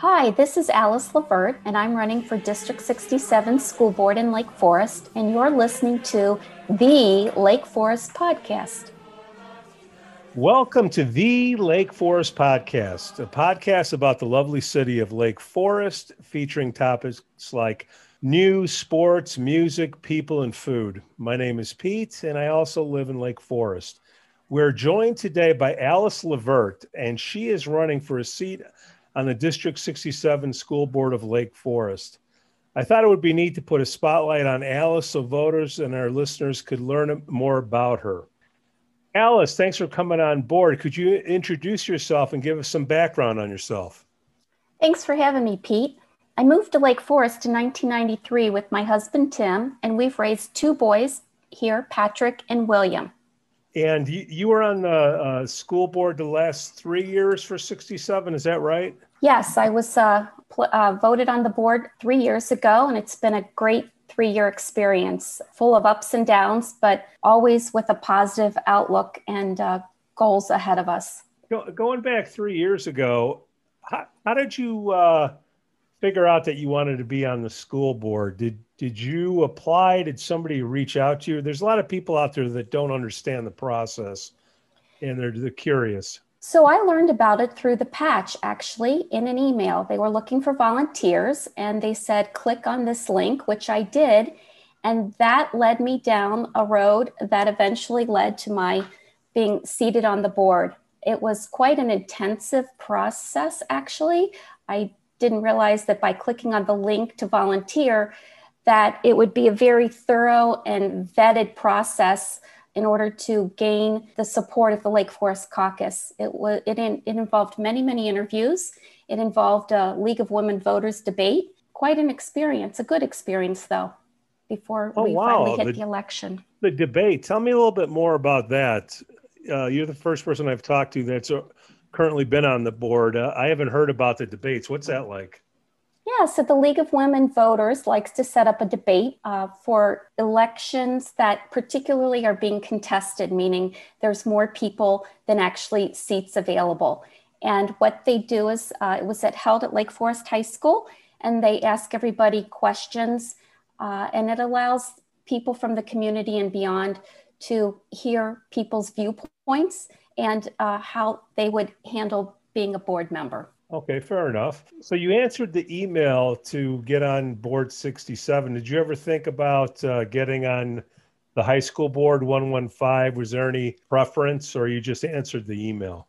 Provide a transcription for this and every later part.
Hi, this is Alice LeVert, and I'm running for District 67 School Board in Lake Forest, and you're listening to the Lake Forest Podcast. Welcome to the Lake Forest Podcast, a podcast about the lovely city of Lake Forest, featuring topics like news, sports, music, people, and food. My name is Pete, and I also live in Lake Forest. We're joined today by Alice LeVert, and she is running for a seat on the District 67 School Board of Lake Forest. I thought it would be neat to put a spotlight on Alice so voters and our listeners could learn more about her. Alice, thanks for coming on board. Could you introduce yourself and give us some background on yourself? Thanks for having me, Pete. I moved to Lake Forest in 1993 with my husband, Tim, and we've raised two boys here, Patrick and William. And you, you were on the uh, school board the last three years for 67, is that right? Yes, I was uh, pl- uh, voted on the board three years ago, and it's been a great three year experience full of ups and downs, but always with a positive outlook and uh, goals ahead of us. Go, going back three years ago, how, how did you uh, figure out that you wanted to be on the school board? Did did you apply? Did somebody reach out to you? There's a lot of people out there that don't understand the process, and they're, they're curious. So I learned about it through the patch actually in an email. They were looking for volunteers and they said, click on this link, which I did. And that led me down a road that eventually led to my being seated on the board. It was quite an intensive process, actually. I didn't realize that by clicking on the link to volunteer, that it would be a very thorough and vetted process in order to gain the support of the Lake Forest Caucus. It, was, it, in, it involved many, many interviews. It involved a League of Women Voters debate. Quite an experience, a good experience, though, before oh, we wow. finally hit the, the, election. The debate. Tell me a little bit more about that. Uh, you're the first person I've talked to that's uh, currently been on the board. Uh, I haven't heard about the debates. What's that like? Yeah, so the League of Women Voters likes to set up a debate uh, for elections that particularly are being contested, meaning there's more people than actually seats available. And what they do is uh, it was at, held at Lake Forest High School, and they ask everybody questions, uh, and it allows people from the community and beyond to hear people's viewpoints and uh, how they would handle being a board member. Okay, fair enough. So you answered the email to get on board 67. Did you ever think about uh, getting on the high school board 115? Was there any preference or you just answered the email?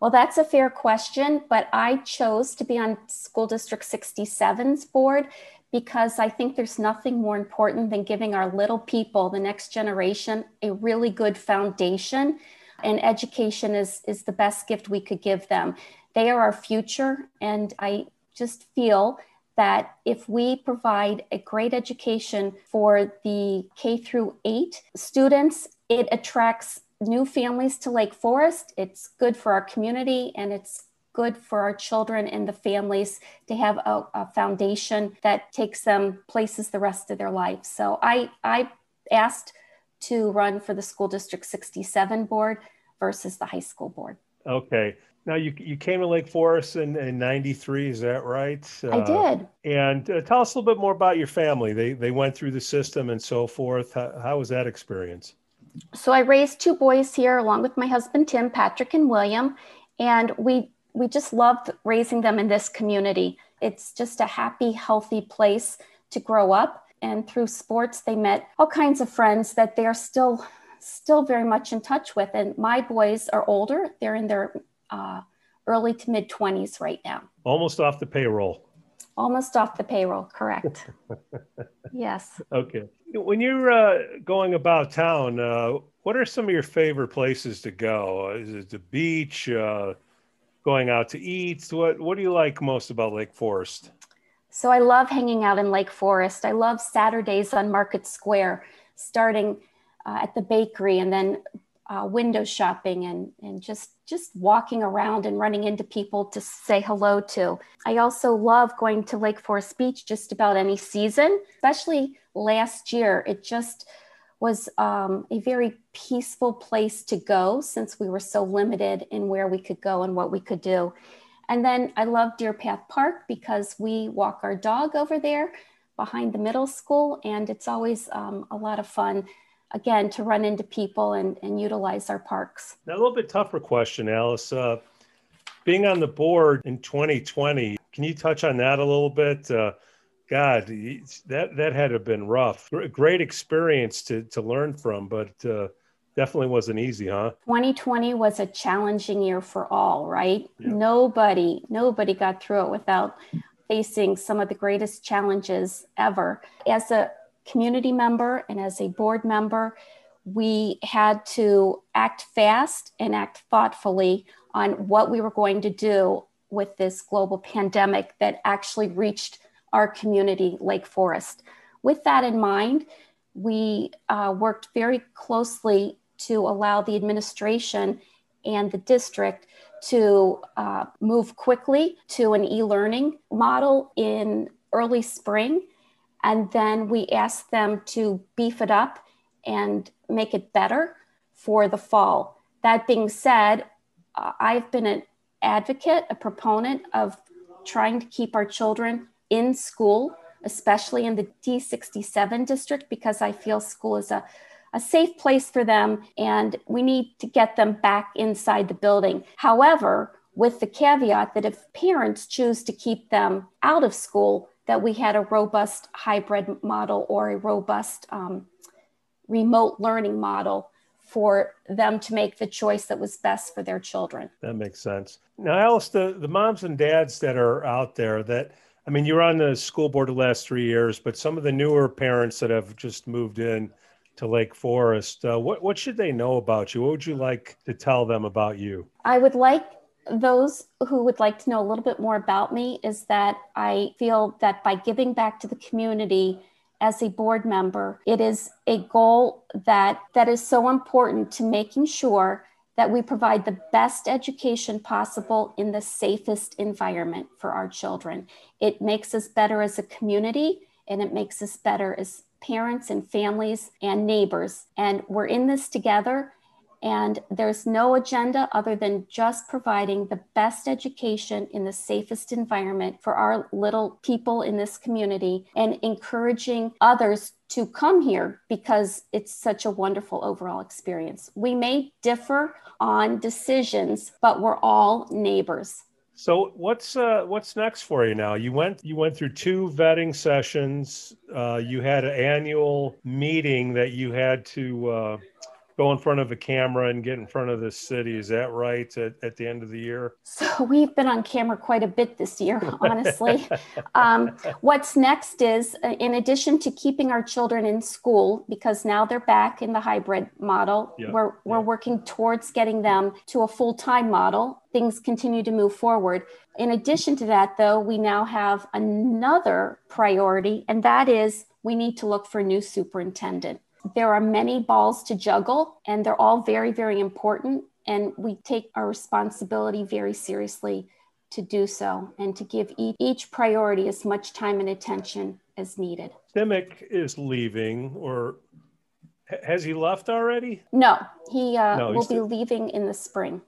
Well, that's a fair question, but I chose to be on School District 67's board because I think there's nothing more important than giving our little people, the next generation, a really good foundation. And education is, is the best gift we could give them. They are our future. And I just feel that if we provide a great education for the K through eight students, it attracts new families to Lake Forest. It's good for our community and it's good for our children and the families to have a, a foundation that takes them places the rest of their life. So I, I asked to run for the school district 67 board versus the high school board. Okay. Now you you came to Lake Forest in, in '93, is that right? I uh, did. And uh, tell us a little bit more about your family. They they went through the system and so forth. How, how was that experience? So I raised two boys here, along with my husband Tim, Patrick, and William, and we we just loved raising them in this community. It's just a happy, healthy place to grow up. And through sports, they met all kinds of friends that they are still still very much in touch with. And my boys are older; they're in their uh, early to mid 20s right now. Almost off the payroll. Almost off the payroll, correct. yes. Okay. When you're uh, going about town, uh, what are some of your favorite places to go? Is it the beach, uh, going out to eat? What, what do you like most about Lake Forest? So I love hanging out in Lake Forest. I love Saturdays on Market Square, starting uh, at the bakery and then uh, window shopping and, and just just walking around and running into people to say hello to. I also love going to Lake Forest Beach just about any season, especially last year. It just was um, a very peaceful place to go since we were so limited in where we could go and what we could do. And then I love Deerpath Park because we walk our dog over there behind the middle school, and it's always um, a lot of fun. Again, to run into people and, and utilize our parks. Now, a little bit tougher question, Alice. Uh, being on the board in 2020, can you touch on that a little bit? Uh, God, that that had to have been rough. Great experience to to learn from, but uh, definitely wasn't easy, huh? 2020 was a challenging year for all, right? Yeah. Nobody, nobody got through it without facing some of the greatest challenges ever. As a community member and as a board member, we had to act fast and act thoughtfully on what we were going to do with this global pandemic that actually reached our community, Lake Forest. With that in mind, we uh, worked very closely to allow the administration and the district to uh, move quickly to an e learning model in early spring. And then we asked them to beef it up and make it better for the fall. That being said, I've been an advocate, a proponent of trying to keep our children in school, especially in the D67 district, because I feel school is a a safe place for them, and we need to get them back inside the building. However, with the caveat that if parents choose to keep them out of school, that we had a robust hybrid model or a robust um, remote learning model for them to make the choice that was best for their children. That makes sense. Now, Alice, the, the moms and dads that are out there that, I mean, you're on the school board the last three years, but some of the newer parents that have just moved in, to Lake Forest. Uh, what what should they know about you? What would you like to tell them about you? I would like those who would like to know a little bit more about me is that I feel that by giving back to the community as a board member, it is a goal that that is so important to making sure that we provide the best education possible in the safest environment for our children. It makes us better as a community and it makes us better as parents and families and neighbors. And we're in this together. And there's no agenda other than just providing the best education in the safest environment for our little people in this community and encouraging others to come here because it's such a wonderful overall experience. We may differ on decisions, but we're all neighbors. So what's uh, what's next for you now? You went you went through two vetting sessions. Uh, you had an annual meeting that you had to uh, go in front of a camera and get in front of the city. Is that right at, at the end of the year? So we've been on camera quite a bit this year, honestly. um, what's next is, uh, in addition to keeping our children in school, because now they're back in the hybrid model, yeah. we're, we're yeah. working towards getting them to a full time model. Things continue to move forward. In addition to that, though, we now have another priority, and that is we need to look for a new superintendent. There are many balls to juggle, and they're all very, very important. And we take our responsibility very seriously to do so and to give each priority as much time and attention as needed. Simic is leaving, or has he left already? No, he uh, no, will be leaving in the spring.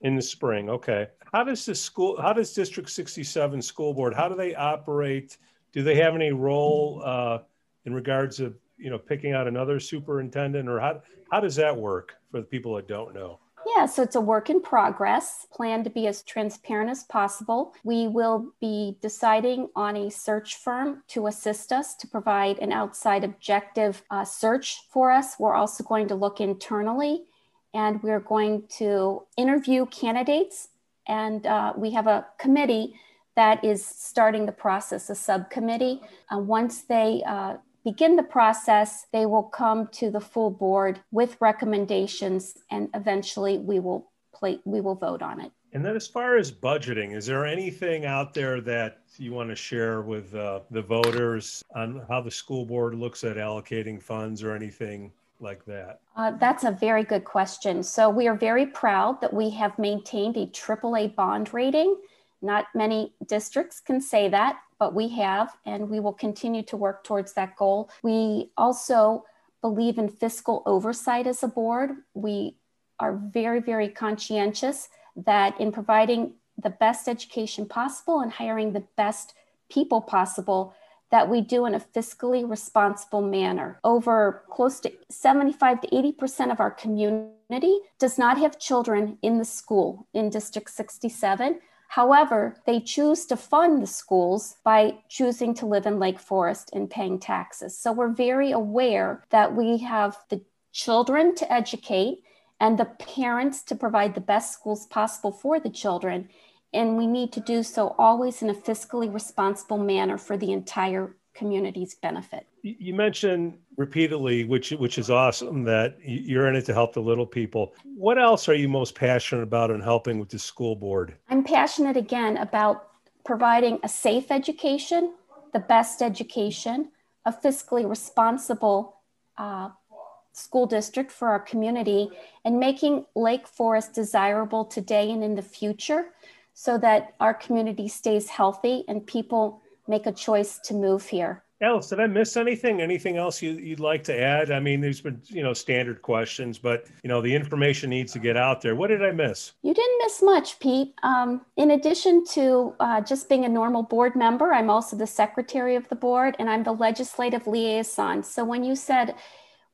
In the spring, okay. How does the school? How does District 67 School Board? How do they operate? Do they have any role uh, in regards of you know picking out another superintendent or how how does that work for the people that don't know yeah, so it's a work in progress. Plan to be as transparent as possible. We will be deciding on a search firm to assist us to provide an outside objective uh, search for us. We're also going to look internally and we're going to interview candidates. And uh, we have a committee that is starting the process, a subcommittee. Uh, once they uh, begin the process, they will come to the full board with recommendations, and eventually we will play, we will vote on it. And then, as far as budgeting, is there anything out there that you want to share with uh, the voters on how the school board looks at allocating funds or anything like that? Uh, that's a very good question. So, we are very proud that we have maintained a AAA bond rating. Not many districts can say that but we have, and we will continue to work towards that goal. We also believe in fiscal oversight as a board. We are very, very conscientious that in providing the best education possible and hiring the best people possible that we do in a fiscally responsible manner. Over close to 75 to 80% of our community does not have children in the school in District 67. However, they choose to fund the schools by choosing to live in Lake Forest and paying taxes. So we're very aware that we have the children to educate and the parents to provide the best schools possible for the children. And we need to do so always in a fiscally responsible manner for the entire community's benefit. You mentioned repeatedly, which which is awesome, that you're in it to help the little people. What else are you most passionate about in helping with the school board? I'm passionate again about providing a safe education, the best education, a fiscally responsible uh, school district for our community, and making Lake Forest desirable today and in the future so that our community stays healthy and people make a choice to move here. Alice, did I miss anything? Anything else you, would like to add? I mean, there's been, you know, standard questions, but, you know, the information needs to get out there. What did I miss? You didn't miss much, Pete. Um, in addition to uh, just being a normal board member, I'm also the secretary of the board and I'm the legislative liaison. So when you said,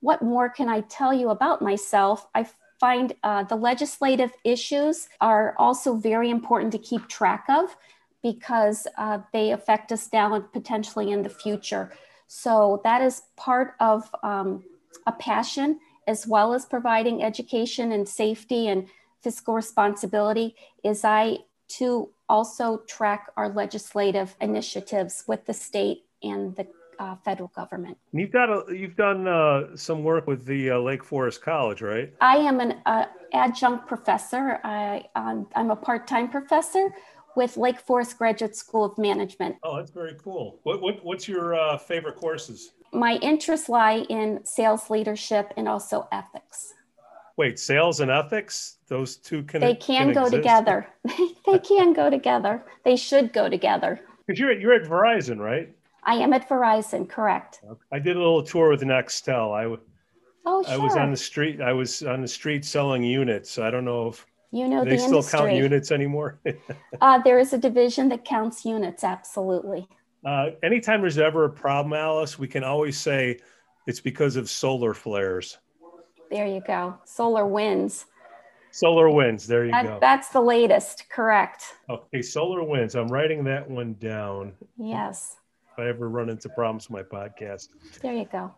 what more can I tell you about myself? I find uh, the legislative issues are also very important to keep track of because uh, they affect us now and potentially in the future. So that is part of um, a passion, as well as providing education and safety and fiscal responsibility. Is I to also track our legislative initiatives with the state and the uh, federal government. You've got a, you've done uh, some work with the uh, Lake Forest College, right? I am an uh, adjunct professor. I, um, I'm a part-time professor with Lake Forest Graduate School of Management. Oh, that's very cool. What, what what's your uh, favorite courses? My interests lie in sales leadership and also ethics. Wait, sales and ethics? Those two can they can, can go exist? together. they can go together. They should go together. Because you're at, you're at Verizon, right? I am at Verizon, correct. I did a little tour with Nextel. I Oh, sure. I was on the street. I was on the street selling units. I don't know if you know they the still industry. count units anymore. uh, there is a division that counts units. Absolutely. Uh, anytime there's ever a problem, Alice, we can always say it's because of solar flares. There you go. Solar winds. Solar winds. There you that, go. That's the latest. Correct. Okay, solar winds. I'm writing that one down. Yes. If I ever run into problems with my podcast. There you go.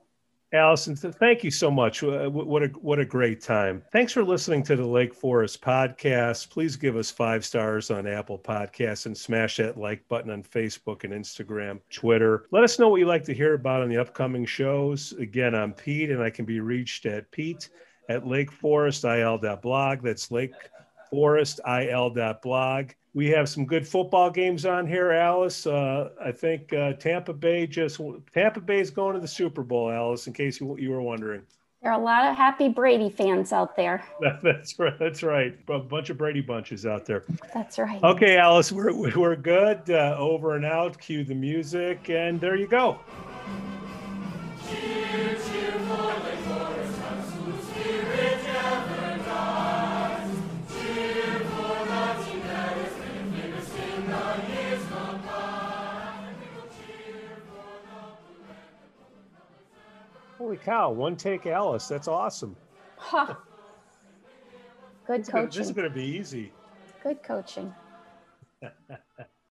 Allison, thank you so much. What a what a great time. Thanks for listening to the Lake Forest podcast. Please give us five stars on Apple Podcasts and smash that like button on Facebook and Instagram, Twitter. Let us know what you'd like to hear about on the upcoming shows. Again, I'm Pete, and I can be reached at Pete at lakeforestil.blog. That's lakeforestil.blog we have some good football games on here, Alice. Uh, I think uh, Tampa Bay just Tampa Bay is going to the Super Bowl, Alice. In case you, you were wondering, there are a lot of happy Brady fans out there. That, that's right. That's right. A bunch of Brady bunches out there. That's right. Okay, Alice, we're we're good. Uh, over and out. Cue the music, and there you go. Cow, one take Alice. That's awesome. Huh. Good coaching. This is going to be easy. Good coaching.